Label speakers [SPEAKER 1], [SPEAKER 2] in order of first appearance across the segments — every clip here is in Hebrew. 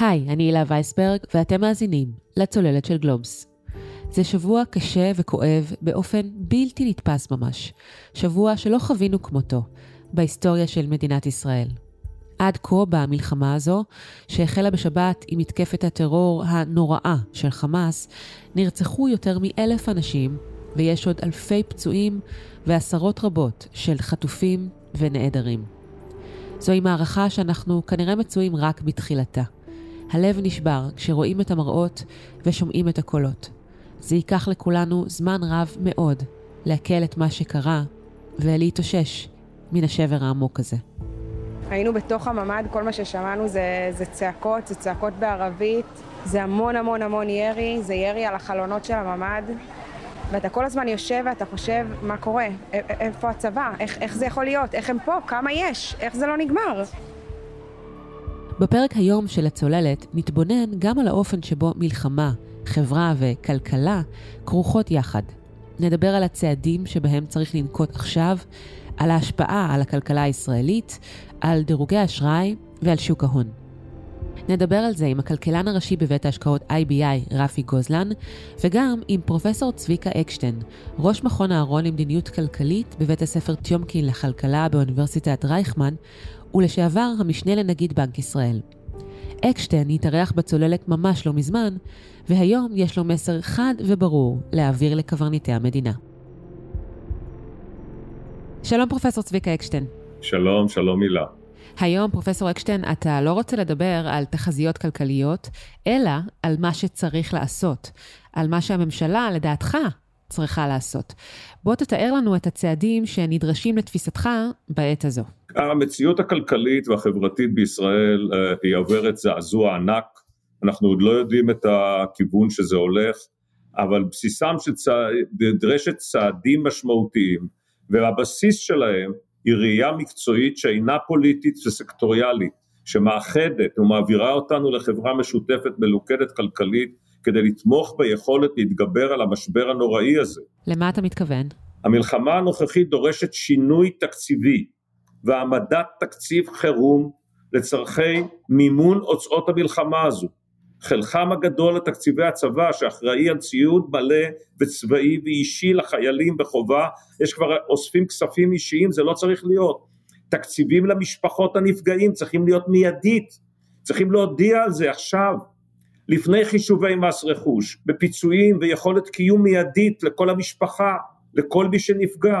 [SPEAKER 1] היי, אני הילה וייסברג, ואתם מאזינים לצוללת של גלובס. זה שבוע קשה וכואב באופן בלתי נתפס ממש. שבוע שלא חווינו כמותו בהיסטוריה של מדינת ישראל. עד כה במלחמה הזו, שהחלה בשבת עם מתקפת הטרור הנוראה של חמאס, נרצחו יותר מאלף אנשים, ויש עוד אלפי פצועים ועשרות רבות של חטופים ונעדרים. זוהי מערכה שאנחנו כנראה מצויים רק בתחילתה. הלב נשבר כשרואים את המראות ושומעים את הקולות. זה ייקח לכולנו זמן רב מאוד לעכל את מה שקרה ולהתאושש מן השבר העמוק הזה.
[SPEAKER 2] היינו בתוך הממ"ד, כל מה ששמענו זה, זה צעקות, זה צעקות בערבית, זה המון המון המון ירי, זה ירי על החלונות של הממ"ד, ואתה כל הזמן יושב ואתה חושב, מה קורה? איפה הצבא? איך, איך זה יכול להיות? איך הם פה? כמה יש? איך זה לא נגמר?
[SPEAKER 1] בפרק היום של הצוללת נתבונן גם על האופן שבו מלחמה, חברה וכלכלה כרוכות יחד. נדבר על הצעדים שבהם צריך לנקוט עכשיו, על ההשפעה על הכלכלה הישראלית, על דירוגי אשראי ועל שוק ההון. נדבר על זה עם הכלכלן הראשי בבית ההשקעות IBI, רפי גוזלן, וגם עם פרופסור צביקה אקשטיין, ראש מכון אהרון למדיניות כלכלית בבית הספר טיומקין לכלכלה באוניברסיטת רייכמן, ולשעבר המשנה לנגיד בנק ישראל. אקשטיין התארח בצוללת ממש לא מזמן, והיום יש לו מסר חד וברור להעביר לקברניטי המדינה. שלום פרופסור צביקה אקשטיין.
[SPEAKER 3] שלום, שלום הילה.
[SPEAKER 1] היום, פרופסור אקשטיין, אתה לא רוצה לדבר על תחזיות כלכליות, אלא על מה שצריך לעשות, על מה שהממשלה, לדעתך, צריכה לעשות. בוא תתאר לנו את הצעדים שנדרשים לתפיסתך בעת הזו.
[SPEAKER 3] המציאות הכלכלית והחברתית בישראל אה, היא עוברת זעזוע ענק, אנחנו עוד לא יודעים את הכיוון שזה הולך, אבל בסיסם. נדרשת צעדים משמעותיים, והבסיס שלהם היא ראייה מקצועית שאינה פוליטית וסקטוריאלית, שמאחדת ומעבירה אותנו לחברה משותפת מלוכדת כלכלית כדי לתמוך ביכולת להתגבר על המשבר הנוראי הזה.
[SPEAKER 1] למה אתה מתכוון?
[SPEAKER 3] המלחמה הנוכחית דורשת שינוי תקציבי והעמדת תקציב חירום לצורכי מימון הוצאות המלחמה הזו. חלקם הגדול לתקציבי הצבא שאחראי על ציוד מלא וצבאי ואישי לחיילים בחובה, יש כבר אוספים כספים אישיים, זה לא צריך להיות. תקציבים למשפחות הנפגעים צריכים להיות מיידית, צריכים להודיע על זה עכשיו, לפני חישובי מס רכוש, בפיצויים ויכולת קיום מיידית לכל המשפחה, לכל מי שנפגע.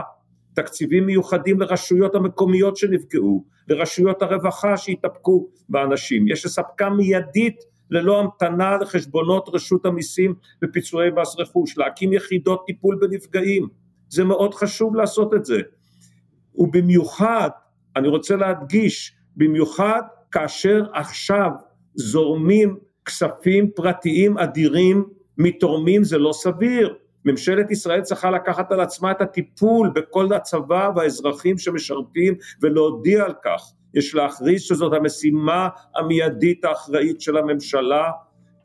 [SPEAKER 3] תקציבים מיוחדים לרשויות המקומיות שנפגעו, לרשויות הרווחה שהתאפקו באנשים, יש לספקם מיידית ללא המתנה לחשבונות רשות המיסים ופיצויי מס רכוש, להקים יחידות טיפול בנפגעים, זה מאוד חשוב לעשות את זה. ובמיוחד, אני רוצה להדגיש, במיוחד כאשר עכשיו זורמים כספים פרטיים אדירים מתורמים זה לא סביר. ממשלת ישראל צריכה לקחת על עצמה את הטיפול בכל הצבא והאזרחים שמשרתים ולהודיע על כך. יש להכריז שזאת המשימה המיידית האחראית של הממשלה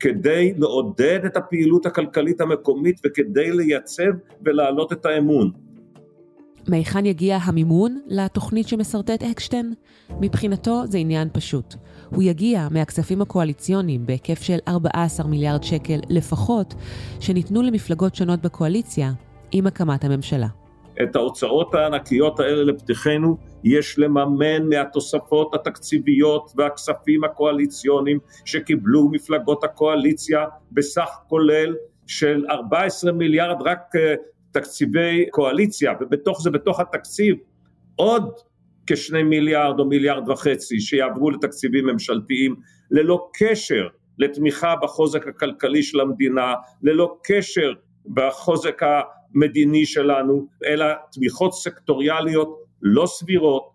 [SPEAKER 3] כדי לעודד את הפעילות הכלכלית המקומית וכדי לייצב ולהעלות את האמון.
[SPEAKER 1] מהיכן יגיע המימון לתוכנית שמסרטט אקשטיין? מבחינתו זה עניין פשוט. הוא יגיע מהכספים הקואליציוניים בהיקף של 14 מיליארד שקל לפחות, שניתנו למפלגות שונות בקואליציה עם הקמת הממשלה.
[SPEAKER 3] את ההוצאות הענקיות האלה לפתחנו יש לממן מהתוספות התקציביות והכספים הקואליציוניים שקיבלו מפלגות הקואליציה בסך כולל של 14 מיליארד רק אה, תקציבי קואליציה ובתוך זה בתוך התקציב עוד כשני מיליארד או מיליארד וחצי שיעברו לתקציבים ממשלתיים ללא קשר לתמיכה בחוזק הכלכלי של המדינה, ללא קשר בחוזק המדיני שלנו, אלא תמיכות סקטוריאליות לא סבירות,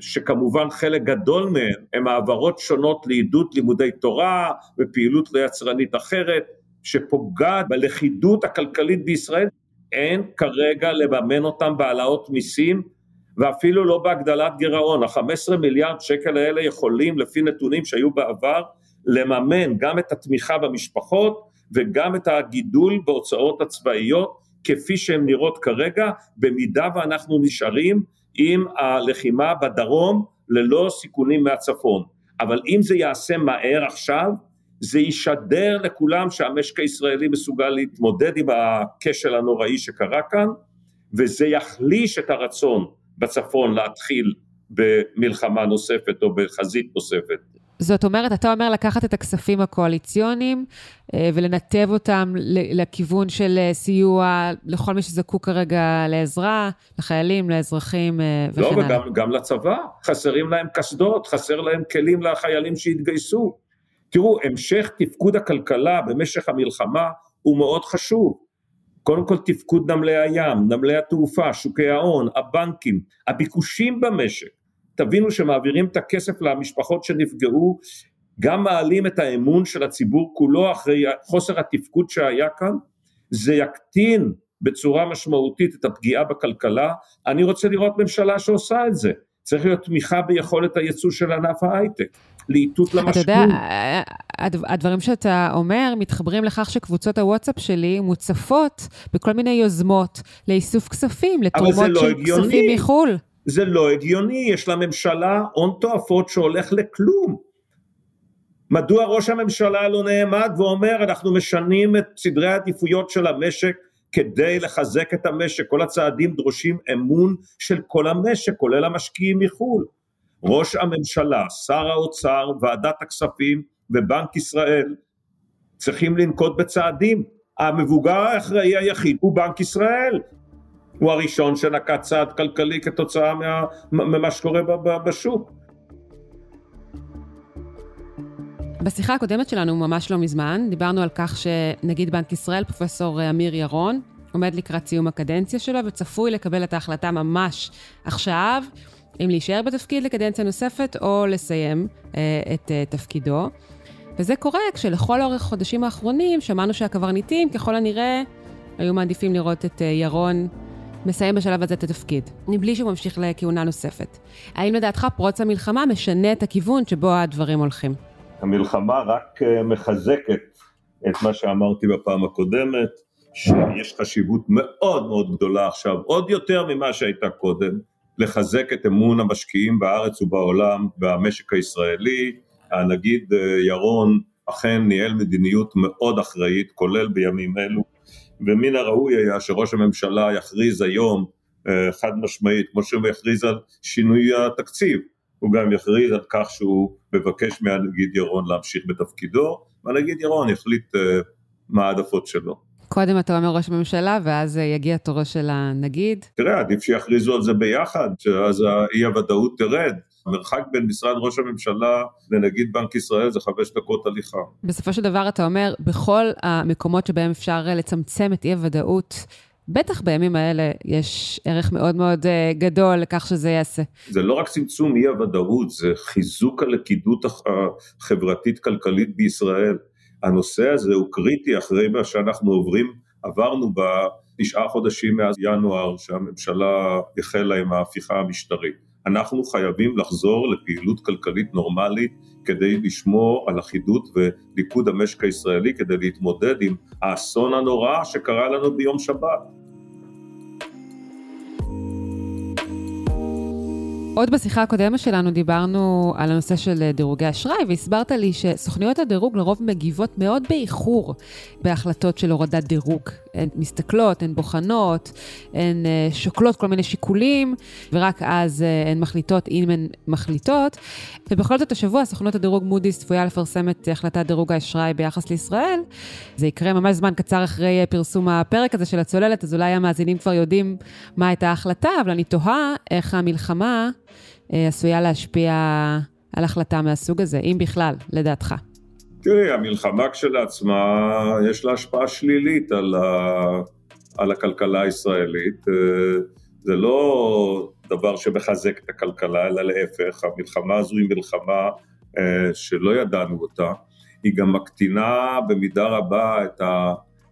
[SPEAKER 3] שכמובן חלק גדול מהן הן העברות שונות לעידוד לימודי תורה ופעילות לא יצרנית אחרת, שפוגעת בלכידות הכלכלית בישראל, אין כרגע לממן אותם בהעלאות מיסים ואפילו לא בהגדלת גירעון, ה-15 מיליארד שקל האלה יכולים לפי נתונים שהיו בעבר לממן גם את התמיכה במשפחות וגם את הגידול בהוצאות הצבאיות כפי שהן נראות כרגע, במידה ואנחנו נשארים עם הלחימה בדרום ללא סיכונים מהצפון. אבל אם זה יעשה מהר עכשיו, זה ישדר לכולם שהמשק הישראלי מסוגל להתמודד עם הכשל הנוראי שקרה כאן, וזה יחליש את הרצון בצפון להתחיל במלחמה נוספת או בחזית נוספת.
[SPEAKER 4] זאת אומרת, אתה אומר לקחת את הכספים הקואליציוניים אה, ולנתב אותם לכיוון של אה, סיוע לכל מי שזקוק כרגע לעזרה, לחיילים, לאזרחים אה, וכן
[SPEAKER 3] לא, הלאה. לא, וגם גם לצבא, חסרים להם קסדות, חסר להם כלים לחיילים שהתגייסו. תראו, המשך תפקוד הכלכלה במשך המלחמה הוא מאוד חשוב. קודם כל תפקוד נמלי הים, נמלי התעופה, שוקי ההון, הבנקים, הביקושים במשק. תבינו שמעבירים את הכסף למשפחות שנפגעו, גם מעלים את האמון של הציבור כולו אחרי חוסר התפקוד שהיה כאן, זה יקטין בצורה משמעותית את הפגיעה בכלכלה, אני רוצה לראות ממשלה שעושה את זה, צריך להיות תמיכה ביכולת הייצוא של ענף ההייטק. לאיתות למשכון.
[SPEAKER 4] אתה יודע, הדברים שאתה אומר מתחברים לכך שקבוצות הוואטסאפ שלי מוצפות בכל מיני יוזמות לאיסוף כספים, לתרומות לא של הגיוני. כספים מחו"ל.
[SPEAKER 3] זה לא הגיוני, יש לממשלה הון תועפות שהולך לכלום. מדוע ראש הממשלה לא נעמד ואומר אנחנו משנים את סדרי העדיפויות של המשק כדי לחזק את המשק, כל הצעדים דרושים אמון של כל המשק, כולל המשקיעים מחו"ל. ראש הממשלה, שר האוצר, ועדת הכספים ובנק ישראל צריכים לנקוט בצעדים. המבוגר האחראי היחיד הוא בנק ישראל, הוא הראשון שנקט צעד כלכלי כתוצאה מה, ממה שקורה בשוק.
[SPEAKER 4] בשיחה הקודמת שלנו, ממש לא מזמן, דיברנו על כך שנגיד בנק ישראל, פרופסור אמיר ירון, עומד לקראת סיום הקדנציה שלו וצפוי לקבל את ההחלטה ממש עכשיו, אם להישאר בתפקיד לקדנציה נוספת או לסיים אה, את אה, תפקידו. וזה קורה כשלכל אורך החודשים האחרונים שמענו שהקברניטים, ככל הנראה, היו מעדיפים לראות את אה, ירון מסיים בשלב הזה את התפקיד, מבלי שהוא ממשיך לכהונה נוספת. האם לדעתך פרוץ המלחמה משנה את הכיוון שבו הדברים הולכים?
[SPEAKER 3] המלחמה רק אה, מחזקת את מה שאמרתי בפעם הקודמת, שיש חשיבות מאוד מאוד גדולה עכשיו, עוד יותר ממה שהייתה קודם, לחזק את אמון המשקיעים בארץ ובעולם במשק הישראלי. הנגיד אה, ירון אכן ניהל מדיניות מאוד אחראית, כולל בימים אלו, ומן הראוי היה שראש הממשלה יכריז היום אה, חד משמעית, כמו שהוא יכריז על שינוי התקציב, הוא גם יכריז על כך שהוא מבקש מהנגיד ירון להמשיך בתפקידו, והנגיד ירון יחליט אה, מה העדפות שלו.
[SPEAKER 4] קודם אתה אומר ראש הממשלה, ואז אה, יגיע תורו של הנגיד.
[SPEAKER 3] תראה, עדיף שיכריזו על זה ביחד, שאז האי הוודאות תרד. המרחק בין משרד ראש הממשלה לנגיד בנק ישראל זה חמש דקות הליכה.
[SPEAKER 4] בסופו של דבר אתה אומר, בכל המקומות שבהם אפשר לצמצם את אי-הוודאות, בטח בימים האלה יש ערך מאוד מאוד אה, גדול לכך שזה ייעשה.
[SPEAKER 3] זה לא רק צמצום אי הוודאות, זה חיזוק הלכידות החברתית-כלכלית בישראל. הנושא הזה הוא קריטי אחרי מה שאנחנו עוברים, עברנו בתשעה חודשים מאז ינואר שהממשלה החלה עם ההפיכה המשטרית. אנחנו חייבים לחזור לפעילות כלכלית נורמלית כדי לשמור על אחידות וליכוד המשק הישראלי כדי להתמודד עם האסון הנורא שקרה לנו ביום שבת.
[SPEAKER 4] עוד בשיחה הקודמת שלנו דיברנו על הנושא של דירוגי אשראי, והסברת לי שסוכניות הדירוג לרוב מגיבות מאוד באיחור בהחלטות של הורדת דירוג. הן מסתכלות, הן בוחנות, הן אה, שוקלות כל מיני שיקולים, ורק אז אה, הן מחליטות אם הן מחליטות. ובכל זאת השבוע סוכנות הדירוג מודי'ס צפויה לפרסם את החלטת דירוג האשראי ביחס לישראל. זה יקרה ממש זמן קצר אחרי אה, פרסום הפרק הזה של הצוללת, אז אולי המאזינים כבר יודעים מה הייתה ההחלטה, אבל אני תוהה איך המלחמה עשויה להשפיע על החלטה מהסוג הזה, אם בכלל, לדעתך.
[SPEAKER 3] תראי, המלחמה כשלעצמה, יש לה השפעה שלילית על, ה, על הכלכלה הישראלית. אה, זה לא דבר שמחזק את הכלכלה, אלא להפך, המלחמה הזו היא מלחמה אה, שלא ידענו אותה. היא גם מקטינה במידה רבה את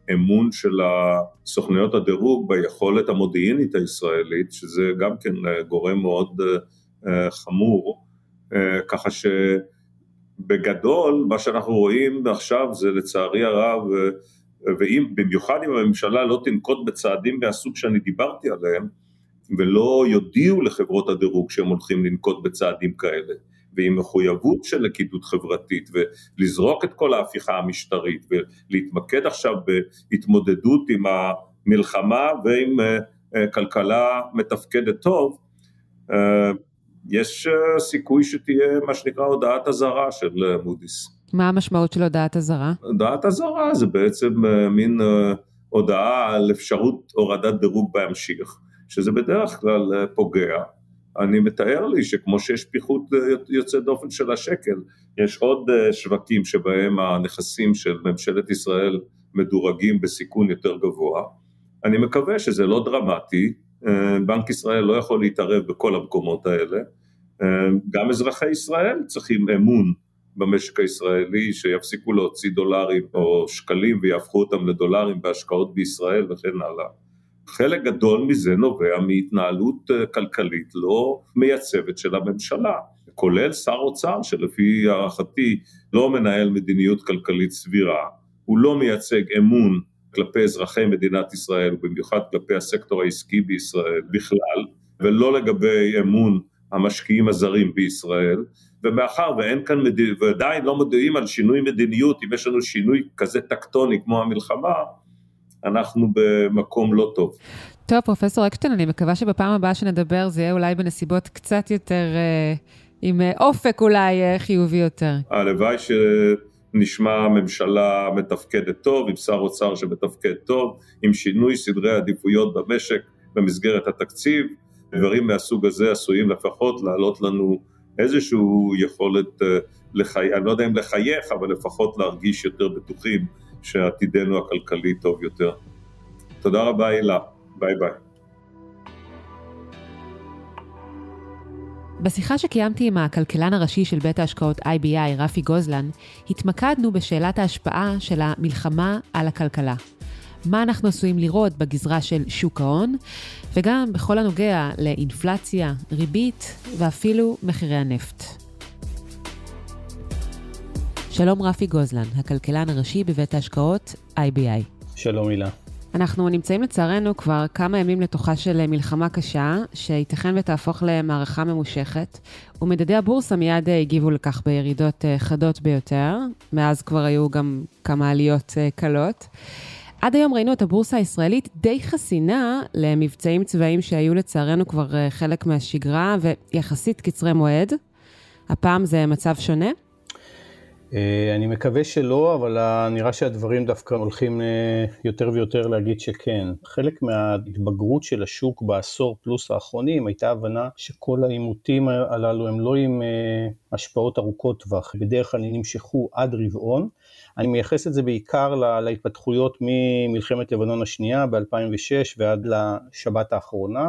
[SPEAKER 3] האמון של סוכנויות הדירוג ביכולת המודיעינית הישראלית, שזה גם כן אה, גורם מאוד חמור, ככה ש... בגדול מה שאנחנו רואים עכשיו זה לצערי הרב ואם במיוחד אם הממשלה לא תנקוט בצעדים מהסוג שאני דיברתי עליהם ולא יודיעו לחברות הדירוג שהם הולכים לנקוט בצעדים כאלה ועם מחויבות של לכידות חברתית ולזרוק את כל ההפיכה המשטרית ולהתמקד עכשיו בהתמודדות עם המלחמה ועם אה, אה, כלכלה מתפקדת טוב, אה, יש סיכוי שתהיה מה שנקרא הודעת אזהרה של מודי'ס.
[SPEAKER 4] מה המשמעות של הודעת אזהרה?
[SPEAKER 3] הודעת אזהרה זה בעצם מין הודעה על אפשרות הורדת דירוג בהמשיך, שזה בדרך כלל פוגע. אני מתאר לי שכמו שיש פיחות יוצא דופן של השקל, יש עוד שווקים שבהם הנכסים של ממשלת ישראל מדורגים בסיכון יותר גבוה. אני מקווה שזה לא דרמטי, בנק ישראל לא יכול להתערב בכל המקומות האלה, גם אזרחי ישראל צריכים אמון במשק הישראלי שיפסיקו להוציא דולרים או שקלים ויהפכו אותם לדולרים בהשקעות בישראל וכן הלאה. חלק גדול מזה נובע מהתנהלות אה, כלכלית לא מייצבת של הממשלה, כולל שר אוצר שלפי הערכתי לא מנהל מדיניות כלכלית סבירה, הוא לא מייצג אמון כלפי אזרחי מדינת ישראל ובמיוחד כלפי הסקטור העסקי בישראל בכלל ולא לגבי אמון המשקיעים הזרים בישראל ומאחר ואין כאן, מד... ועדיין לא מודיעים על שינוי מדיניות, אם יש לנו שינוי כזה טקטוני כמו המלחמה, אנחנו במקום לא טוב.
[SPEAKER 4] טוב, פרופסור אקשטיין, אני מקווה שבפעם הבאה שנדבר זה יהיה אולי בנסיבות קצת יותר, אה, עם אה, אופק אולי אה, חיובי יותר.
[SPEAKER 3] הלוואי שנשמע ממשלה מתפקדת טוב, עם שר אוצר שמתפקד טוב, עם שינוי סדרי עדיפויות במשק במסגרת התקציב, דברים מהסוג הזה עשויים לפחות להעלות לנו איזושהי יכולת, אה, לחי... אני לא יודע אם לחייך, אבל לפחות להרגיש יותר בטוחים שעתידנו הכלכלי טוב יותר. תודה רבה הילה, ביי ביי.
[SPEAKER 4] בשיחה שקיימתי עם הכלכלן הראשי של בית ההשקעות IBI, רפי גוזלן, התמקדנו בשאלת ההשפעה של המלחמה על הכלכלה. מה אנחנו עשויים לראות בגזרה של שוק ההון, וגם בכל הנוגע לאינפלציה, ריבית ואפילו מחירי הנפט. שלום רפי גוזלן, הכלכלן הראשי בבית ההשקעות IBI.
[SPEAKER 5] שלום הילה.
[SPEAKER 4] אנחנו נמצאים לצערנו כבר כמה ימים לתוכה של מלחמה קשה, שייתכן ותהפוך למערכה ממושכת, ומדדי הבורסה מיד הגיבו לכך בירידות אה, חדות ביותר, מאז כבר היו גם כמה עליות אה, קלות. עד היום ראינו את הבורסה הישראלית די חסינה למבצעים צבאיים שהיו לצערנו כבר אה, חלק מהשגרה ויחסית קצרי מועד. הפעם זה מצב שונה?
[SPEAKER 5] אה, אני מקווה שלא, אבל נראה שהדברים דווקא הולכים אה, יותר ויותר להגיד שכן. חלק מההתבגרות של השוק בעשור פלוס האחרונים הייתה הבנה שכל העימותים הללו הם לא עם השפעות ארוכות טווח, בדרך כלל נמשכו עד רבעון. אני מייחס את זה בעיקר להתפתחויות ממלחמת לבנון השנייה ב-2006 ועד לשבת האחרונה.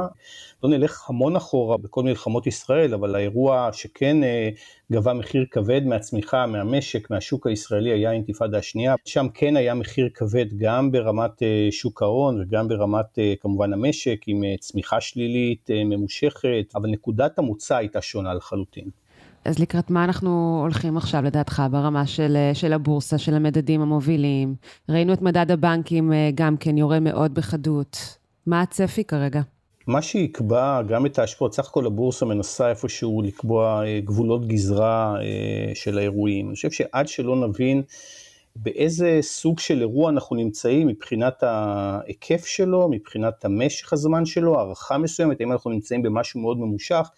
[SPEAKER 5] לא נלך המון אחורה בכל מלחמות ישראל, אבל האירוע שכן אה, גבה מחיר כבד מהצמיחה, מהמשק, מהשוק הישראלי היה האינתיפאדה השנייה. שם כן היה מחיר כבד גם ברמת אה, שוק ההון וגם ברמת אה, כמובן המשק, עם צמיחה שלילית ממושכת, אבל נקודת המוצא הייתה שונה לחלוטין.
[SPEAKER 4] אז לקראת מה אנחנו הולכים עכשיו, לדעתך, ברמה של, של הבורסה, של המדדים המובילים? ראינו את מדד הבנקים אה, גם כן יורה מאוד בחדות. מה הצפי כרגע?
[SPEAKER 5] מה שיקבע גם את ההשפעות, סך הכל הבורסה מנסה איפשהו לקבוע אה, גבולות גזרה אה, של האירועים. אני חושב שעד שלא נבין באיזה סוג של אירוע אנחנו נמצאים מבחינת ההיקף שלו, מבחינת המשך הזמן שלו, הערכה מסוימת, האם אנחנו נמצאים במשהו מאוד ממושך,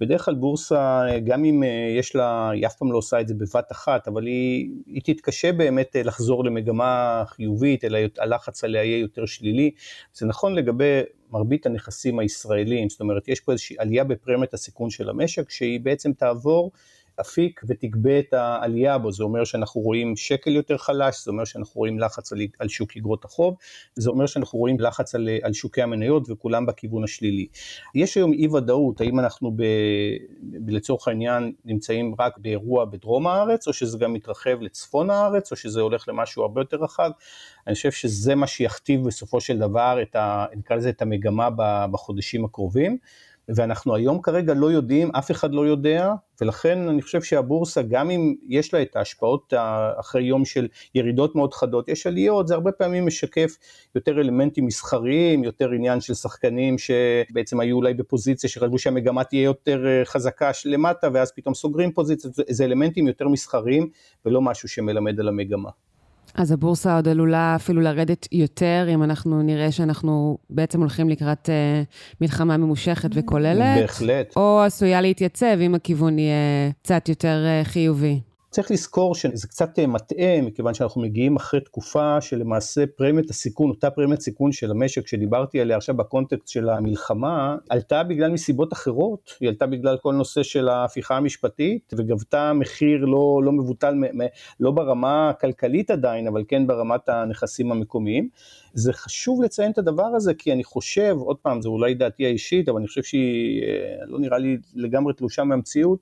[SPEAKER 5] בדרך כלל בורסה, גם אם אה, יש לה, היא אף פעם לא עושה את זה בבת אחת, אבל היא, היא תתקשה באמת אה, לחזור למגמה חיובית, אלא הלחץ עליה יהיה יותר שלילי. זה נכון לגבי מרבית הנכסים הישראלים, זאת אומרת, יש פה איזושהי עלייה בפרמיית הסיכון של המשק, שהיא בעצם תעבור אפיק ותגבה את העלייה בו, זה אומר שאנחנו רואים שקל יותר חלש, זה אומר שאנחנו רואים לחץ על, על שוק אגרות החוב, זה אומר שאנחנו רואים לחץ על, על שוקי המניות וכולם בכיוון השלילי. יש היום אי ודאות, האם אנחנו ב, לצורך העניין נמצאים רק באירוע בדרום הארץ, או שזה גם מתרחב לצפון הארץ, או שזה הולך למשהו הרבה יותר רחב, אני חושב שזה מה שיכתיב בסופו של דבר את ה, נקרא לזה את המגמה בחודשים הקרובים. ואנחנו היום כרגע לא יודעים, אף אחד לא יודע, ולכן אני חושב שהבורסה, גם אם יש לה את ההשפעות אחרי יום של ירידות מאוד חדות, יש עליות, זה הרבה פעמים משקף יותר אלמנטים מסחריים, יותר עניין של שחקנים שבעצם היו אולי בפוזיציה שחשבו שהמגמה תהיה יותר אה, חזקה למטה, ואז פתאום סוגרים פוזיציות, זה אלמנטים יותר מסחריים, ולא משהו שמלמד על המגמה.
[SPEAKER 4] אז הבורסה עוד עלולה אפילו לרדת יותר, אם אנחנו נראה שאנחנו בעצם הולכים לקראת אה, מלחמה ממושכת וכוללת.
[SPEAKER 5] בהחלט.
[SPEAKER 4] או עשויה להתייצב אם הכיוון יהיה קצת יותר אה, חיובי.
[SPEAKER 5] צריך לזכור שזה קצת אה, מטעה, מכיוון שאנחנו מגיעים אחרי תקופה שלמעשה פרמיית הסיכון, אותה פרמיית סיכון של המשק שדיברתי עליה עכשיו בקונטקסט של המלחמה, עלתה בגלל מסיבות אחרות, היא עלתה בגלל כל נושא של ההפיכה המשפטית, וגבתה מחיר לא, לא מבוטל, לא ברמה הכלכלית עדיין, אבל כן ברמת הנכסים המקומיים. זה חשוב לציין את הדבר הזה, כי אני חושב, עוד פעם, זו אולי דעתי האישית, אבל אני חושב שהיא אה, לא נראה לי לגמרי תלושה מהמציאות.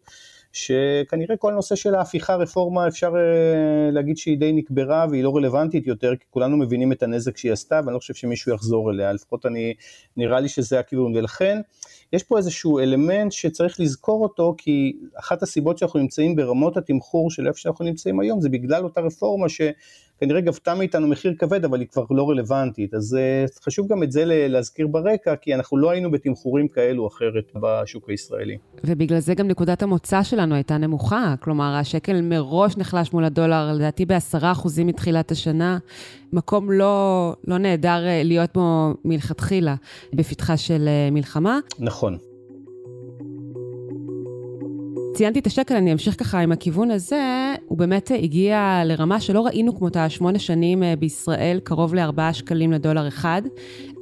[SPEAKER 5] שכנראה כל הנושא של ההפיכה רפורמה אפשר אה, להגיד שהיא די נקברה והיא לא רלוונטית יותר, כי כולנו מבינים את הנזק שהיא עשתה ואני לא חושב שמישהו יחזור אליה, לפחות אני, נראה לי שזה הכיוון, ולכן יש פה איזשהו אלמנט שצריך לזכור אותו, כי אחת הסיבות שאנחנו נמצאים ברמות התמחור של איפה שאנחנו נמצאים היום זה בגלל אותה רפורמה ש... כנראה גבתה מאיתנו מחיר כבד, אבל היא כבר לא רלוונטית. אז uh, חשוב גם את זה להזכיר ברקע, כי אנחנו לא היינו בתמחורים כאלו או אחרת בשוק הישראלי.
[SPEAKER 4] ובגלל זה גם נקודת המוצא שלנו הייתה נמוכה. כלומר, השקל מראש נחלש מול הדולר, לדעתי בעשרה אחוזים מתחילת השנה. מקום לא, לא נהדר אה, להיות בו מלכתחילה בפתחה של אה, מלחמה.
[SPEAKER 5] נכון.
[SPEAKER 4] ציינתי את השקל, אני אמשיך ככה עם הכיוון הזה, הוא באמת הגיע לרמה שלא ראינו כמותה שמונה שנים אה, בישראל, קרוב ל-4 שקלים לדולר אחד.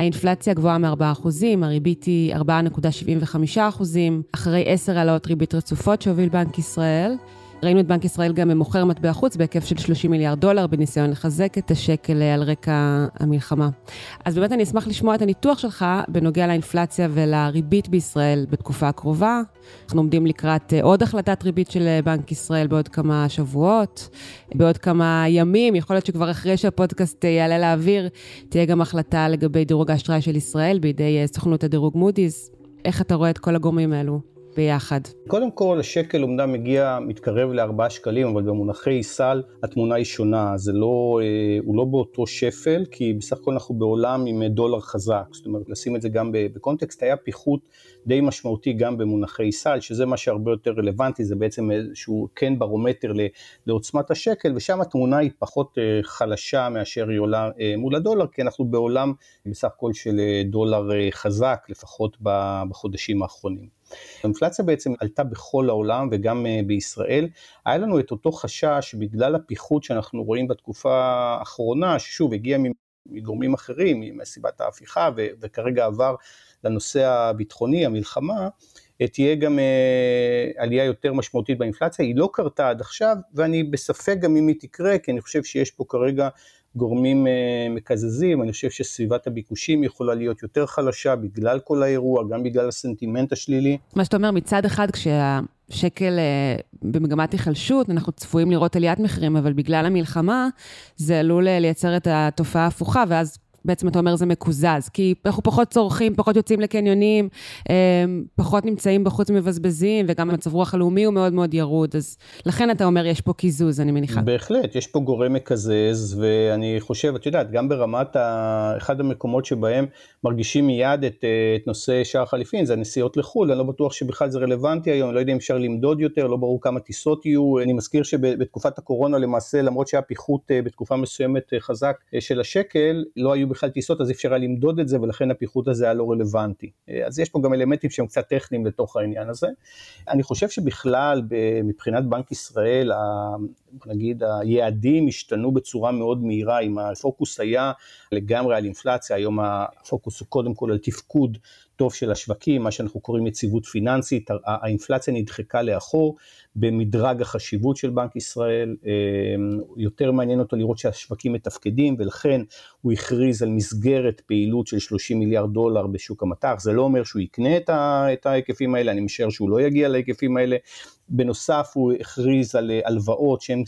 [SPEAKER 4] האינפלציה גבוהה מ-4 אחוזים, הריבית היא 4.75 אחוזים, אחרי 10 העלאות ריבית רצופות שהוביל בנק ישראל. ראינו את בנק ישראל גם מוכר מטבע חוץ בהיקף של 30 מיליארד דולר, בניסיון לחזק את השקל אה, על רקע המלחמה. אז באמת אני אשמח לשמוע את הניתוח שלך בנוגע לאינפלציה ולריבית בישראל בתקופה הקרובה. אנחנו עומדים לקראת אה, עוד החלטת ריבית של אה, בנק ישראל בעוד כמה שבועות, בעוד כמה ימים, יכול להיות שכבר אחרי שהפודקאסט יעלה לאוויר, תהיה גם החלטה לגבי דירוג האשראי של ישראל בידי סוכנות הדירוג מודי'ס. איך אתה רואה את כל הגורמים האלו? ביחד?
[SPEAKER 5] קודם כל, השקל אומנם מגיע, מתקרב לארבעה שקלים, אבל במונחי סל התמונה היא שונה. זה לא, אה, הוא לא באותו שפל, כי בסך הכל אנחנו בעולם עם דולר חזק. זאת אומרת, לשים את זה גם בקונטקסט, היה פיחות די משמעותי גם במונחי סל, שזה מה שהרבה יותר רלוונטי, זה בעצם איזשהו כן ברומטר לעוצמת השקל, ושם התמונה היא פחות אה, חלשה מאשר היא עולה אה, מול הדולר, כי אנחנו בעולם בסך הכל של דולר חזק, לפחות בחודשים האחרונים. האינפלציה בעצם עלתה בכל העולם וגם אה, בישראל. היה לנו את אותו חשש בגלל הפיחות שאנחנו רואים בתקופה האחרונה, ששוב הגיע מגורמים אחרים, מסיבת ההפיכה וכרגע עבר לנושא הביטחוני, המלחמה, אה, תהיה גם אה, עלייה יותר משמעותית באינפלציה, היא לא קרתה עד עכשיו ואני בספק גם אם היא תקרה, כי אני חושב שיש פה כרגע גורמים אה, מקזזים, אני חושב שסביבת הביקושים יכולה להיות יותר חלשה בגלל כל האירוע, גם בגלל הסנטימנט השלילי.
[SPEAKER 4] מה שאתה אומר, מצד אחד כשהשקל אה, במגמת היחלשות, אנחנו צפויים לראות עליית מחירים, אבל בגלל המלחמה זה עלול אה, לייצר את התופעה ההפוכה, ואז בעצם אתה אומר זה מקוזז, כי אנחנו פחות צורכים, פחות יוצאים לקניונים, אמ, פחות נמצאים בחוץ מבזבזים, וגם המצב רוח הלאומי הוא מאוד מאוד ירוד, אז לכן אתה אומר יש פה קיזוז, אני מניחה.
[SPEAKER 5] בהחלט, יש פה גורם מקזז, ואני חושב, את יודעת, גם ברמת ה... אחד המקומות שבהם מרגישים מיד את, אה, את נושא שער החליפין, זה הנסיעות לחו"ל, אני לא בטוח שבכלל זה רלוונטי היום, אני לא יודע אם אפשר למדוד יותר, לא ברור כמה טיסות יהיו, אני מזכיר שבתקופת הקורונה למעשה, למרות שהיה פיחות אה, בתקופה מסוימת אה, חזק של השקל, לא היו בכלל טיסות, אז אפשר היה למדוד את זה, ולכן הפיחות הזה היה לא רלוונטי. אז יש פה גם אלמנטים שהם קצת טכניים לתוך העניין הזה. אני חושב שבכלל, מבחינת בנק ישראל, נגיד היעדים השתנו בצורה מאוד מהירה, אם הפוקוס היה לגמרי על אינפלציה, היום הפוקוס הוא קודם כל על תפקוד טוב של השווקים, מה שאנחנו קוראים יציבות פיננסית, האינפלציה נדחקה לאחור במדרג החשיבות של בנק ישראל, אמ, יותר מעניין אותו לראות שהשווקים מתפקדים ולכן הוא הכריז על מסגרת פעילות של 30 מיליארד דולר בשוק המטח, זה לא אומר שהוא יקנה את ההיקפים האלה, אני משער שהוא לא יגיע להיקפים האלה, בנוסף הוא הכריז על הלוואות שהן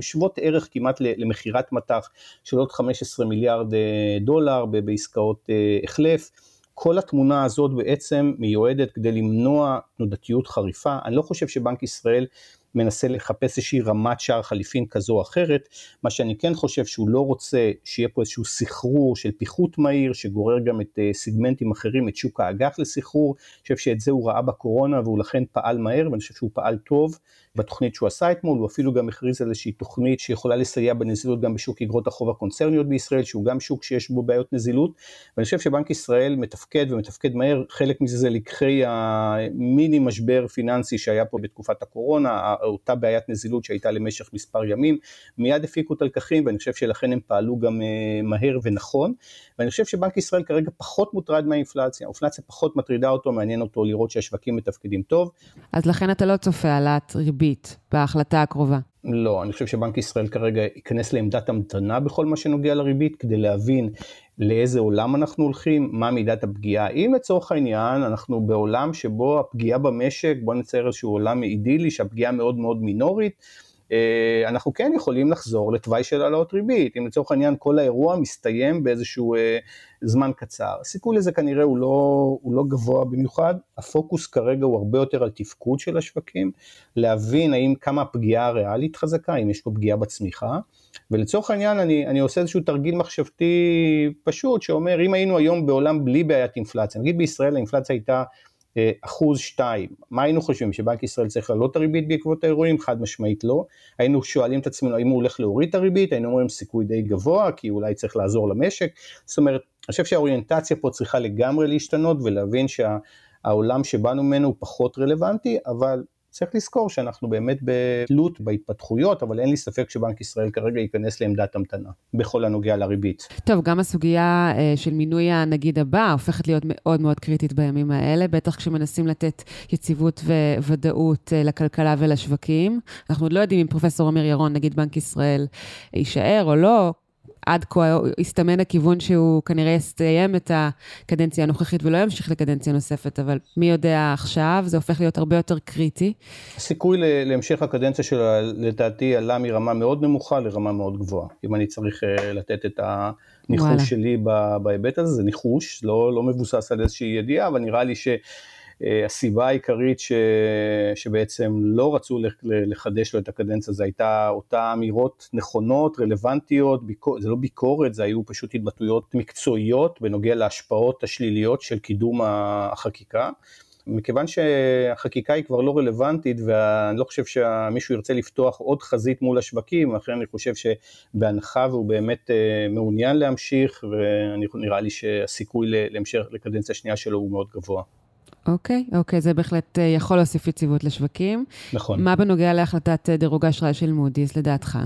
[SPEAKER 5] שוות ערך כמעט למכירת מטח של עוד 15 מיליארד אה, דולר בעסקאות אה, החלף. כל התמונה הזאת בעצם מיועדת כדי למנוע תנודתיות חריפה. אני לא חושב שבנק ישראל מנסה לחפש איזושהי רמת שער חליפין כזו או אחרת, מה שאני כן חושב שהוא לא רוצה שיהיה פה איזשהו סחרור של פיחות מהיר, שגורר גם את אה, סיגמנטים אחרים, את שוק האג"ח לסחרור, אני חושב שאת זה הוא ראה בקורונה והוא לכן פעל מהר ואני חושב שהוא פעל טוב בתוכנית שהוא עשה אתמול, הוא אפילו גם הכריז על איזושהי תוכנית שיכולה לסייע בנזילות גם בשוק אגרות החוב הקונצרניות בישראל, שהוא גם שוק שיש בו בעיות נזילות, ואני חושב שבנק ישראל מתפקד ומתפקד מהר, חלק מזה זה לקחי המיני משבר פיננסי שהיה פה בתקופת הקורונה, אותה בעיית נזילות שהייתה למשך מספר ימים, מיד הפיקו את הלקחים ואני חושב שלכן הם פעלו גם אה, מהר ונכון, ואני חושב שבנק ישראל כרגע פחות מוטרד מהאינפלציה, האינפלציה פחות מטרידה אותו, מעניין אותו לראות שהשווקים מתפקדים טוב.
[SPEAKER 4] אז לכן אתה לא צופה העלאת ריבית בהחלטה הקרובה.
[SPEAKER 5] לא, אני חושב שבנק ישראל כרגע ייכנס לעמדת המתנה בכל מה שנוגע לריבית, כדי להבין לאיזה עולם אנחנו הולכים, מה מידת הפגיעה. אם לצורך העניין אנחנו בעולם שבו הפגיעה במשק, בוא נצייר איזשהו עולם אידילי שהפגיעה מאוד מאוד מינורית, אנחנו כן יכולים לחזור לתוואי של העלאות ריבית, אם לצורך העניין כל האירוע מסתיים באיזשהו אה, זמן קצר. הסיכוי לזה כנראה הוא לא, הוא לא גבוה במיוחד, הפוקוס כרגע הוא הרבה יותר על תפקוד של השווקים, להבין האם כמה הפגיעה הריאלית חזקה, אם יש פה פגיעה בצמיחה, ולצורך העניין אני, אני עושה איזשהו תרגיל מחשבתי פשוט שאומר אם היינו היום בעולם בלי בעיית אינפלציה, נגיד בישראל האינפלציה הייתה אה, אחוז שתיים, מה היינו חושבים, שבנק ישראל צריך להעלות את הריבית בעקבות האירועים? חד משמעית לא. היינו שואלים את עצמנו האם הוא הולך להוריד את הריבית, היינו אומרים סיכוי די גבוה, כי אולי צריך לעזור למשק. זאת אומרת, אני חושב שהאוריינטציה פה צריכה לגמרי להשתנות ולהבין שהעולם שבאנו ממנו הוא פחות רלוונטי, אבל צריך לזכור שאנחנו באמת בתלות בהתפתחויות, אבל אין לי ספק שבנק ישראל כרגע ייכנס לעמדת המתנה, בכל הנוגע לריבית.
[SPEAKER 4] טוב, גם הסוגיה אה, של מינוי הנגיד הבא הופכת להיות מאוד מאוד קריטית בימים האלה, בטח כשמנסים לתת יציבות וודאות אה, לכלכלה ולשווקים. אנחנו עוד לא יודעים אם פרופ' אמיר ירון, נגיד בנק ישראל, יישאר או לא. עד כה הסתמן הכיוון שהוא כנראה יסיים את הקדנציה הנוכחית ולא ימשיך לקדנציה נוספת, אבל מי יודע עכשיו, זה הופך להיות הרבה יותר קריטי.
[SPEAKER 5] הסיכוי להמשך הקדנציה שלו, לדעתי, עלה מרמה מאוד נמוכה לרמה מאוד גבוהה. אם אני צריך אה, לתת את הניחוש וואלה. שלי בהיבט הזה, זה ניחוש, לא, לא מבוסס על איזושהי ידיעה, אבל נראה לי ש... אה, הסיבה העיקרית ש... שבעצם לא רצו לחדש לו את הקדנציה זה הייתה אותה אמירות נכונות, רלוונטיות, ביקור... זה לא ביקורת, זה היו פשוט התבטאויות מקצועיות בנוגע להשפעות השליליות של קידום החקיקה. מכיוון שהחקיקה היא כבר לא רלוונטית ואני לא חושב שמישהו ירצה לפתוח עוד חזית מול השווקים, לכן אני חושב שבהנחה והוא באמת אה, מעוניין להמשיך ונראה לי שהסיכוי להמשך לקדנציה שנייה שלו הוא מאוד גבוה.
[SPEAKER 4] אוקיי, אוקיי, זה בהחלט אה, יכול להוסיף יציבות לשווקים.
[SPEAKER 5] נכון.
[SPEAKER 4] מה בנוגע להחלטת אה, דירוג האשראי של מודי'ס, לדעתך?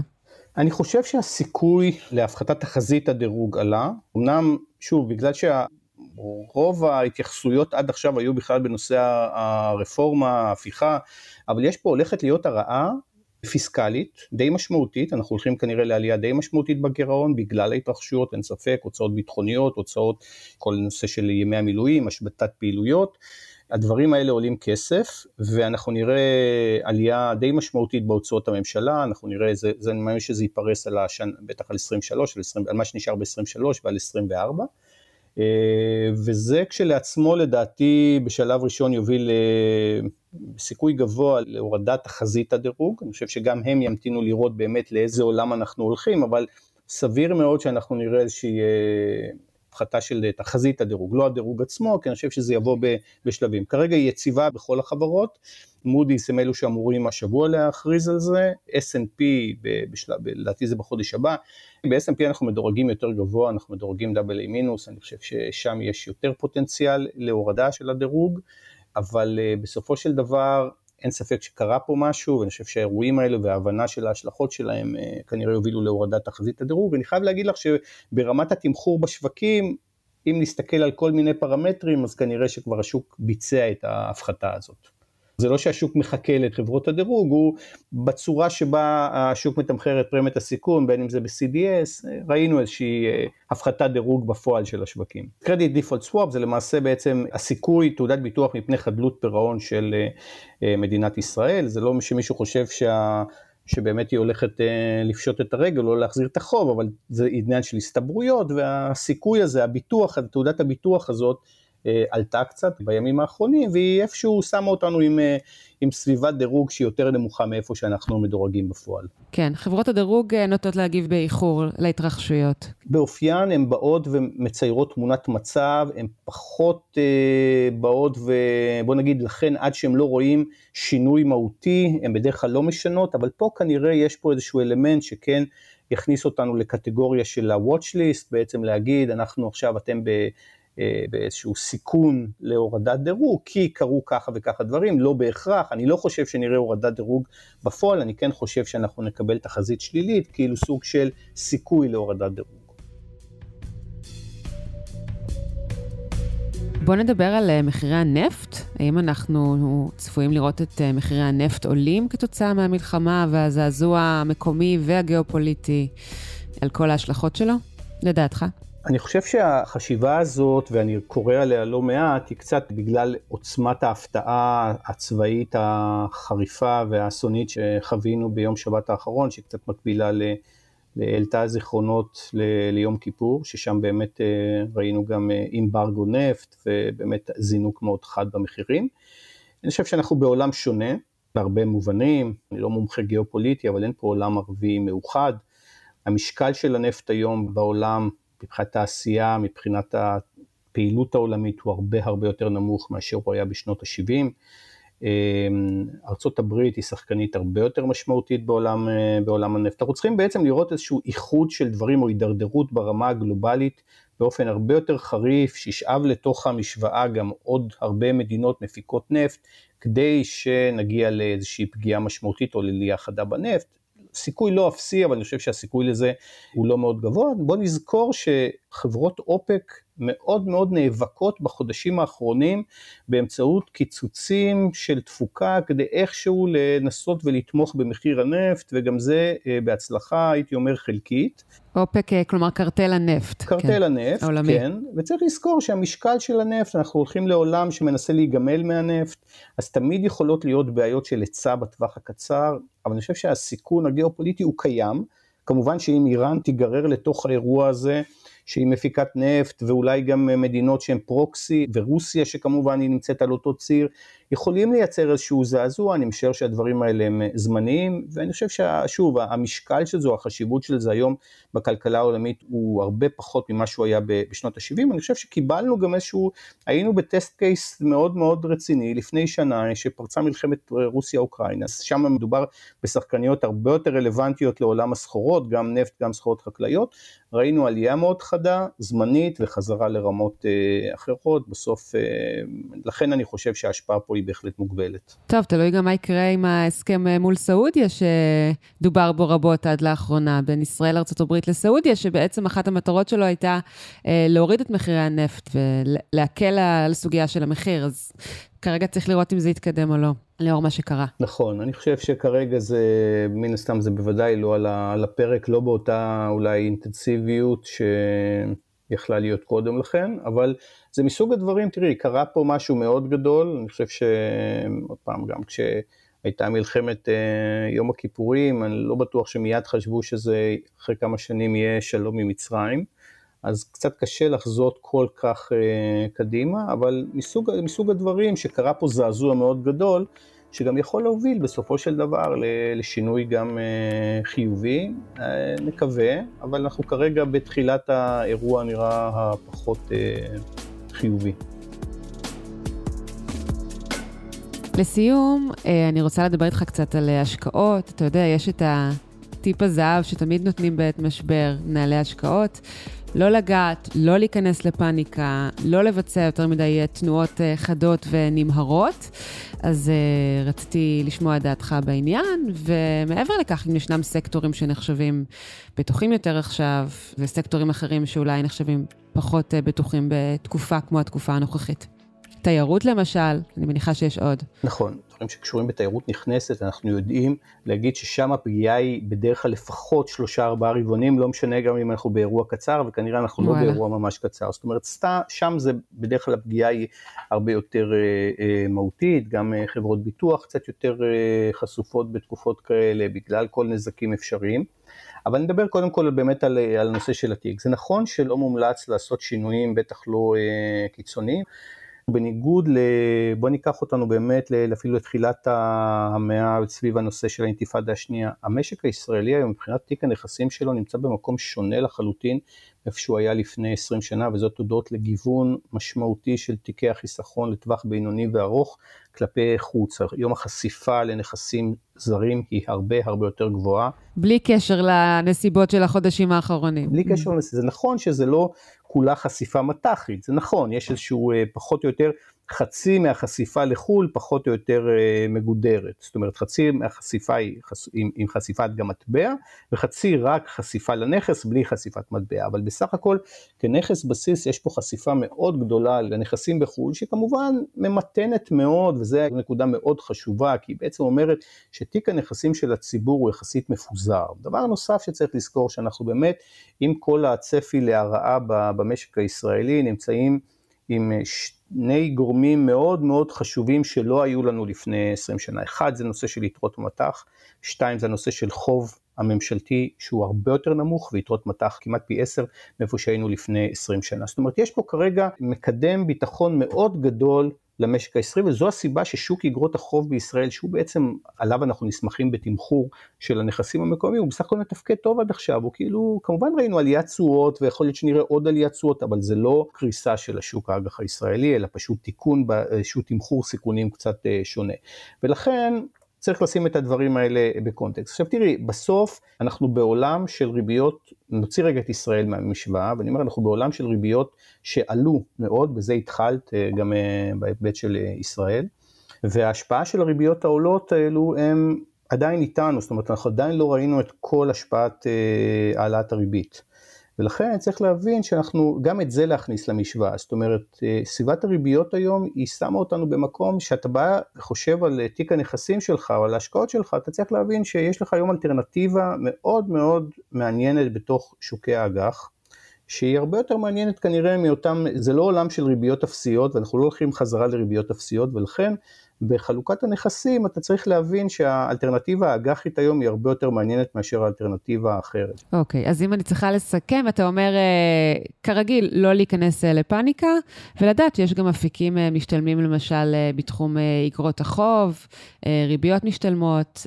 [SPEAKER 5] אני חושב שהסיכוי להפחתת תחזית הדירוג עלה. אמנם, שוב, בגלל שרוב ההתייחסויות עד עכשיו היו בכלל בנושא הרפורמה, ההפיכה, אבל יש פה הולכת להיות הרעה פיסקלית די משמעותית, אנחנו הולכים כנראה לעלייה די משמעותית בגירעון בגלל ההתרחשויות, אין ספק, הוצאות ביטחוניות, הוצאות, כל נושא של ימי המילואים, השבתת פעילויות, הדברים האלה עולים כסף, ואנחנו נראה עלייה די משמעותית בהוצאות הממשלה, אנחנו נראה, זה, זה אני מאמין שזה ייפרס על השנה, בטח על 23, על, 20, על מה שנשאר ב-23 ועל 24. אה, וזה כשלעצמו לדעתי בשלב ראשון יוביל בסיכוי גבוה להורדת תחזית הדירוג, אני חושב שגם הם ימתינו לראות באמת לאיזה עולם אנחנו הולכים, אבל סביר מאוד שאנחנו נראה איזושהי אה, הפחתה של תחזית הדירוג, לא הדירוג עצמו, כי אני חושב שזה יבוא בשלבים. כרגע היא יציבה בכל החברות, מודי'ס הם אלו שאמורים השבוע להכריז על זה, S&P, לדעתי זה בחודש הבא, ב-S&P אנחנו מדורגים יותר גבוה, אנחנו מדורגים מינוס, אני חושב ששם יש יותר פוטנציאל להורדה של הדירוג, אבל uh, בסופו של דבר אין ספק שקרה פה משהו, ואני חושב שהאירועים האלה וההבנה של ההשלכות שלהם uh, כנראה יובילו להורדת תחזית הדירוג, ואני חייב להגיד לך שברמת התמחור בשווקים, אם נסתכל על כל מיני פרמטרים, אז כנראה שכבר השוק ביצע את ההפחתה הזאת. זה לא שהשוק מחכה לחברות הדירוג, הוא בצורה שבה השוק מתמחר את פרמיית הסיכון, בין אם זה ב-CDS, ראינו איזושהי אה, הפחתת דירוג בפועל של השווקים. קרדיט דיפולט סוואפ זה למעשה בעצם הסיכוי, תעודת ביטוח מפני חדלות פירעון של אה, אה, מדינת ישראל, זה לא שמישהו חושב שה... שבאמת היא הולכת אה, לפשוט את הרגל, לא להחזיר את החוב, אבל זה עניין של הסתברויות, והסיכוי הזה, הביטוח, תעודת הביטוח הזאת, עלתה קצת בימים האחרונים, והיא איפשהו שמה אותנו עם, עם סביבת דירוג שהיא יותר נמוכה מאיפה שאנחנו מדורגים בפועל.
[SPEAKER 4] כן, חברות הדירוג נוטות להגיב באיחור להתרחשויות.
[SPEAKER 5] באופיין הן באות ומציירות תמונת מצב, הן פחות אה, באות ובוא נגיד לכן עד שהן לא רואים שינוי מהותי, הן בדרך כלל לא משנות, אבל פה כנראה יש פה איזשהו אלמנט שכן יכניס אותנו לקטגוריה של ה-watch list, בעצם להגיד אנחנו עכשיו אתם ב... אה, באיזשהו סיכון להורדת דירוג, כי קרו ככה וככה דברים, לא בהכרח, אני לא חושב שנראה הורדת דירוג בפועל, אני כן חושב שאנחנו נקבל תחזית שלילית, כאילו סוג של סיכוי להורדת דירוג.
[SPEAKER 4] בואו נדבר על אה, מחירי הנפט. האם אנחנו צפויים לראות את אה, מחירי הנפט עולים כתוצאה מהמלחמה והזעזוע המקומי והגיאופוליטי על כל ההשלכות שלו? לדעתך?
[SPEAKER 5] אני חושב שהחשיבה הזאת, ואני קורא עליה לא מעט, היא קצת בגלל עוצמת ההפתעה הצבאית החריפה והאסונית שחווינו ביום שבת האחרון, שהיא קצת מקבילה העלתה זיכרונות ל- ליום כיפור, ששם באמת אה, ראינו גם אימברגו אה, נפט ובאמת זינוק מאוד חד במחירים. אני חושב שאנחנו בעולם שונה בהרבה מובנים, אני לא מומחה גיאופוליטי, אבל אין פה עולם ערבי מאוחד. המשקל של הנפט היום בעולם מבחינת תעשייה, מבחינת הפעילות העולמית הוא הרבה הרבה יותר נמוך מאשר הוא היה בשנות ה-70. אמ, ארצות הברית היא שחקנית הרבה יותר משמעותית בעולם, אה, בעולם הנפט. אנחנו צריכים בעצם לראות איזשהו איחוד של דברים או הידרדרות ברמה הגלובלית באופן הרבה יותר חריף, שישאב לתוך המשוואה גם עוד הרבה מדינות מפיקות נפט, כדי שנגיע לאיזושהי פגיעה משמעותית או לעלייה חדה בנפט. סיכוי לא אפסי, אבל אני חושב שהסיכוי לזה הוא לא מאוד גבוה. בוא נזכור שחברות אופק מאוד מאוד נאבקות בחודשים האחרונים באמצעות קיצוצים של תפוקה כדי איכשהו לנסות ולתמוך במחיר הנפט, וגם זה אה, בהצלחה, הייתי אומר, חלקית.
[SPEAKER 4] אופק, אה, כלומר קרטל הנפט.
[SPEAKER 5] קרטל כן. הנפט, העולמי. כן, וצריך לזכור שהמשקל של הנפט, אנחנו הולכים לעולם שמנסה להיגמל מהנפט, אז תמיד יכולות להיות בעיות של היצע בטווח הקצר, אבל אני חושב שהסיכון הגיאופוליטי הוא קיים. כמובן שאם איראן תיגרר לתוך האירוע הזה, שהיא מפיקת נפט ואולי גם מדינות שהן פרוקסי ורוסיה שכמובן היא נמצאת על אותו ציר יכולים לייצר איזשהו זעזוע, אני משער שהדברים האלה הם זמניים ואני חושב ששוב המשקל של זה, החשיבות של זה היום בכלכלה העולמית הוא הרבה פחות ממה שהוא היה בשנות ה-70, אני חושב שקיבלנו גם איזשהו, היינו בטסט קייס מאוד מאוד רציני לפני שנה שפרצה מלחמת רוסיה-אוקראינה, אז שם מדובר בשחקניות הרבה יותר רלוונטיות לעולם הסחורות, גם נפט, גם סחורות חקלאיות, ראינו עלייה מאוד חדה, זמנית וחזרה לרמות אה, אחרות, בסוף, אה, לכן אני חושב שההשפעה פה היא בהחלט מוגבלת.
[SPEAKER 4] טוב, תלוי גם מה יקרה עם ההסכם אה, מול סעודיה, שדובר בו רבות עד לאחרונה, בין ישראל לארה"ב לסעודיה, שבעצם אחת המטרות שלו הייתה אה, להוריד את מחירי הנפט ולהקל על הסוגיה של המחיר, אז כרגע צריך לראות אם זה יתקדם או לא, לאור מה שקרה.
[SPEAKER 5] נכון, אני חושב שכרגע זה, מן הסתם זה בוודאי לא על הפרק, לא באותה אולי אינטנסיביות ש... יכלה להיות קודם לכן, אבל זה מסוג הדברים, תראי, קרה פה משהו מאוד גדול, אני חושב שעוד פעם, גם כשהייתה מלחמת אה, יום הכיפורים, אני לא בטוח שמיד חשבו שזה אחרי כמה שנים יהיה שלום עם מצרים, אז קצת קשה לחזות כל כך אה, קדימה, אבל מסוג, מסוג הדברים שקרה פה זעזוע מאוד גדול, שגם יכול להוביל בסופו של דבר לשינוי גם אה, חיובי, אה, נקווה, אבל אנחנו כרגע בתחילת האירוע נראה הפחות אה, חיובי.
[SPEAKER 4] לסיום, אני רוצה לדבר איתך קצת על השקעות. אתה יודע, יש את הטיפ הזהב שתמיד נותנים בעת משבר, מנהלי השקעות. לא לגעת, לא להיכנס לפאניקה, לא לבצע יותר מדי תנועות חדות ונמהרות. אז uh, רציתי לשמוע את דעתך בעניין, ומעבר לכך, אם ישנם סקטורים שנחשבים בטוחים יותר עכשיו, וסקטורים אחרים שאולי נחשבים פחות בטוחים בתקופה כמו התקופה הנוכחית. תיירות למשל, אני מניחה שיש עוד.
[SPEAKER 5] נכון. דברים שקשורים בתיירות נכנסת, אנחנו יודעים להגיד ששם הפגיעה היא בדרך כלל לפחות שלושה ארבעה רבעונים, לא משנה גם אם אנחנו באירוע קצר, וכנראה אנחנו לא וואלה. לא באירוע ממש קצר. זאת אומרת, סתם, שם זה בדרך כלל הפגיעה היא הרבה יותר אה, אה, מהותית, גם אה, חברות ביטוח קצת יותר אה, חשופות בתקופות כאלה, בגלל כל נזקים אפשריים. אבל נדבר קודם כל באמת על, על הנושא של התיק. זה נכון שלא מומלץ לעשות שינויים, בטח לא אה, קיצוניים. בניגוד ל... בוא ניקח אותנו באמת אפילו לתחילת המאה סביב הנושא של האינתיפאדה השנייה. המשק הישראלי היום מבחינת תיק הנכסים שלו נמצא במקום שונה לחלוטין איפה שהוא היה לפני 20 שנה, וזאת תודות לגיוון משמעותי של תיקי החיסכון לטווח בינוני וארוך כלפי חוץ. היום החשיפה לנכסים זרים היא הרבה הרבה יותר גבוהה.
[SPEAKER 4] בלי קשר לנסיבות של החודשים האחרונים.
[SPEAKER 5] בלי קשר לנסיבות, זה נכון שזה לא כולה חשיפה מט"חית, זה נכון, יש איזשהו אה, פחות או יותר חצי מהחשיפה לחו"ל פחות או יותר אה, מגודרת. זאת אומרת, חצי מהחשיפה היא עם חשיפת גם מטבע, וחצי רק חשיפה לנכס בלי חשיפת מטבע. אבל בסך הכל, כנכס בסיס יש פה חשיפה מאוד גדולה לנכסים בחו"ל, שכמובן ממתנת מאוד, וזו נקודה מאוד חשובה, כי היא בעצם אומרת שתיק הנכסים של הציבור הוא יחסית מפוזר. דבר נוסף שצריך לזכור, שאנחנו באמת, עם כל הצפי להרעה במשק הישראלי, נמצאים עם שני גורמים מאוד מאוד חשובים שלא היו לנו לפני 20 שנה. אחד זה נושא של יתרות מטח, שתיים זה הנושא של חוב הממשלתי שהוא הרבה יותר נמוך ויתרות מטח כמעט פי עשר מאיפה שהיינו לפני 20 שנה. זאת אומרת יש פה כרגע מקדם ביטחון מאוד גדול למשק הישראלי, וזו הסיבה ששוק אגרות החוב בישראל, שהוא בעצם, עליו אנחנו נסמכים בתמחור של הנכסים המקומיים, הוא בסך הכל מתפקד טוב עד עכשיו, הוא כאילו, כמובן ראינו עליית תשואות, ויכול להיות שנראה עוד עליית תשואות, אבל זה לא קריסה של השוק האג"ח הישראלי, אלא פשוט תיקון, איזשהו תמחור סיכונים קצת אה, שונה. ולכן, צריך לשים את הדברים האלה בקונטקסט. עכשיו תראי, בסוף אנחנו בעולם של ריביות, נוציא רגע את ישראל מהמשוואה, ואני אומר, אנחנו בעולם של ריביות שעלו מאוד, בזה התחלת אה, גם אה, בהיבט של אה, ישראל, וההשפעה של הריביות העולות האלו הם עדיין איתנו, זאת אומרת, אנחנו עדיין לא ראינו את כל השפעת העלאת הריבית. ולכן צריך להבין שאנחנו, גם את זה להכניס למשוואה, זאת אומרת, אה, סביבת הריביות היום היא שמה אותנו במקום שאתה בא וחושב על אה, תיק הנכסים שלך או על ההשקעות שלך, אתה צריך להבין שיש לך היום אלטרנטיבה מאוד מאוד מעניינת בתוך שוקי האג"ח. שהיא הרבה יותר מעניינת כנראה מאותם, זה לא עולם של ריביות אפסיות ואנחנו לא הולכים חזרה לריביות אפסיות ולכן בחלוקת הנכסים אתה צריך להבין שהאלטרנטיבה האג"חית היום היא הרבה יותר מעניינת מאשר האלטרנטיבה האחרת.
[SPEAKER 4] אוקיי, okay, אז אם אני צריכה לסכם, אתה אומר, אה, כרגיל, לא להיכנס אה, לפאניקה, ולדעת שיש גם אפיקים אה, משתלמים למשל בתחום אגרות החוב, ריביות משתלמות,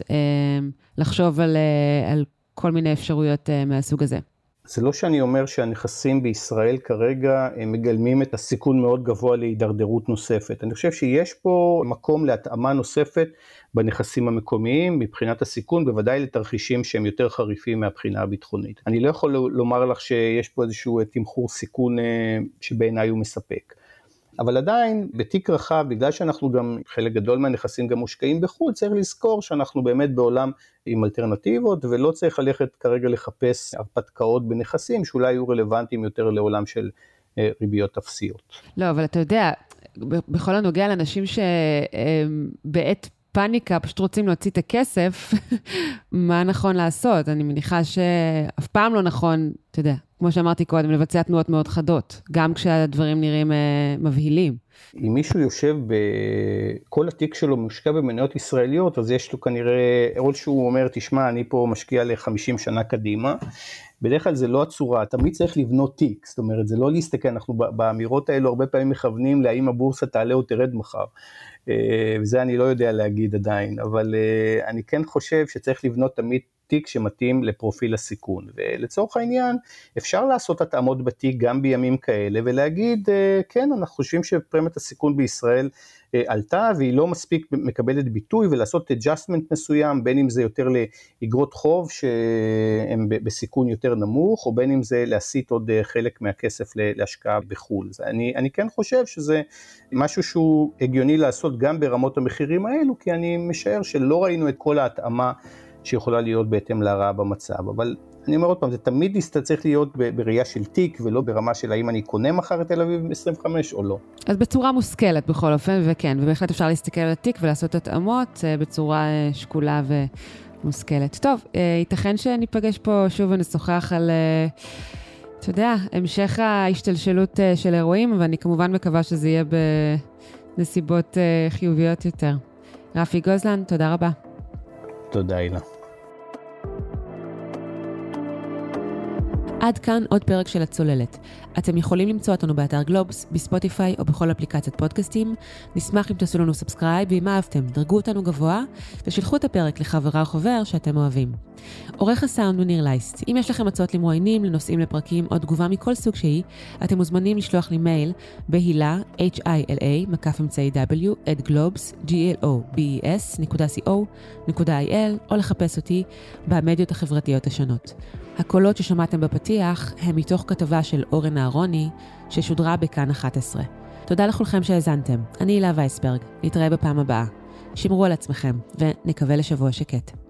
[SPEAKER 4] לחשוב על, על כל מיני אפשרויות מהסוג הזה.
[SPEAKER 5] זה לא שאני אומר שהנכסים בישראל כרגע מגלמים את הסיכון מאוד גבוה להידרדרות נוספת. אני חושב שיש פה מקום להתאמה נוספת בנכסים המקומיים מבחינת הסיכון, בוודאי לתרחישים שהם יותר חריפים מהבחינה הביטחונית. אני לא יכול לומר לך שיש פה איזשהו תמחור סיכון אה, שבעיניי הוא מספק. אבל עדיין בתיק רחב, בגלל שאנחנו גם, חלק גדול מהנכסים גם מושקעים בחו"ל, צריך לזכור שאנחנו באמת בעולם עם אלטרנטיבות, ולא צריך ללכת כרגע לחפש הרפתקאות בנכסים שאולי יהיו רלוונטיים יותר לעולם של אה, ריביות אפסיות.
[SPEAKER 4] לא, אבל אתה יודע, בכל הנוגע לאנשים שבעת פאניקה פשוט רוצים להוציא את הכסף, מה נכון לעשות? אני מניחה שאף פעם לא נכון, אתה יודע, כמו שאמרתי קודם, לבצע תנועות מאוד חדות, גם כשהדברים נראים uh, מבהילים.
[SPEAKER 5] אם מישהו יושב בכל התיק שלו מושקע במניות ישראליות, אז יש לו כנראה, או שהוא אומר, תשמע, אני פה משקיע ל-50 שנה קדימה. בדרך כלל זה לא הצורה, תמיד צריך לבנות תיק, זאת אומרת, זה לא להסתכל, אנחנו באמירות האלו הרבה פעמים מכוונים להאם הבורסה תעלה או תרד מחר. אה, וזה אני לא יודע להגיד עדיין, אבל אה, אני כן חושב שצריך לבנות תמיד תיק שמתאים לפרופיל הסיכון. ולצורך העניין, אפשר לעשות התאמות בתיק גם בימים כאלה ולהגיד, אה, כן, אנחנו חושבים שפרמיית הסיכון בישראל אה, עלתה והיא לא מספיק מקבלת ביטוי ולעשות adjustment מסוים, בין אם זה יותר לאגרות חוב שהן בסיכון יותר נמוך, או בין אם זה להסיט עוד אה, חלק מהכסף להשקעה בחו"ל. אני, אני כן חושב שזה משהו שהוא הגיוני לעשות גם ברמות המחירים האלו, כי אני משער שלא ראינו את כל ההתאמה שיכולה להיות בהתאם להרעה במצב. אבל אני אומר עוד פעם, זה תמיד צריך להיות בראייה של תיק ולא ברמה של האם אני קונה מחר את תל אביב 25 או לא.
[SPEAKER 1] אז בצורה מושכלת בכל אופן, וכן, ובהחלט אפשר להסתכל על התיק ולעשות התאמות אה, בצורה אה, שקולה ומושכלת. טוב, אה, ייתכן שניפגש פה שוב ונשוחח על... אתה יודע, המשך ההשתלשלות של אירועים, ואני כמובן מקווה שזה יהיה בנסיבות חיוביות יותר. רפי גוזלן, תודה רבה.
[SPEAKER 5] תודה, אילה.
[SPEAKER 1] עד כאן עוד פרק של הצוללת. אתם יכולים למצוא אותנו באתר גלובס, בספוטיפיי או בכל אפליקציית פודקאסטים. נשמח אם תעשו לנו subscribe, ואם אהבתם, דרגו אותנו גבוה, ושלחו את הפרק לחברה או חבר שאתם אוהבים. עורך הסאונד הוא ניר לייסט. אם יש לכם הצעות למרואיינים, לנושאים לפרקים או תגובה מכל סוג שהיא, אתם מוזמנים לשלוח לי מייל בהילה, H-I-L-A, מקף אמצעי W, at גלובס, G-L-O-B-E-S.co.il, או לחפש אותי במדיות החברתיות השונות. הקולות ששמעתם בפתיח הם מתוך כתבה של אורן אהרוני, ששודרה בכאן 11. תודה לכולכם שהאזנתם. אני הילה וייסברג, נתראה בפעם הבאה. שמרו על עצמכם, ונקווה לשבוע שקט.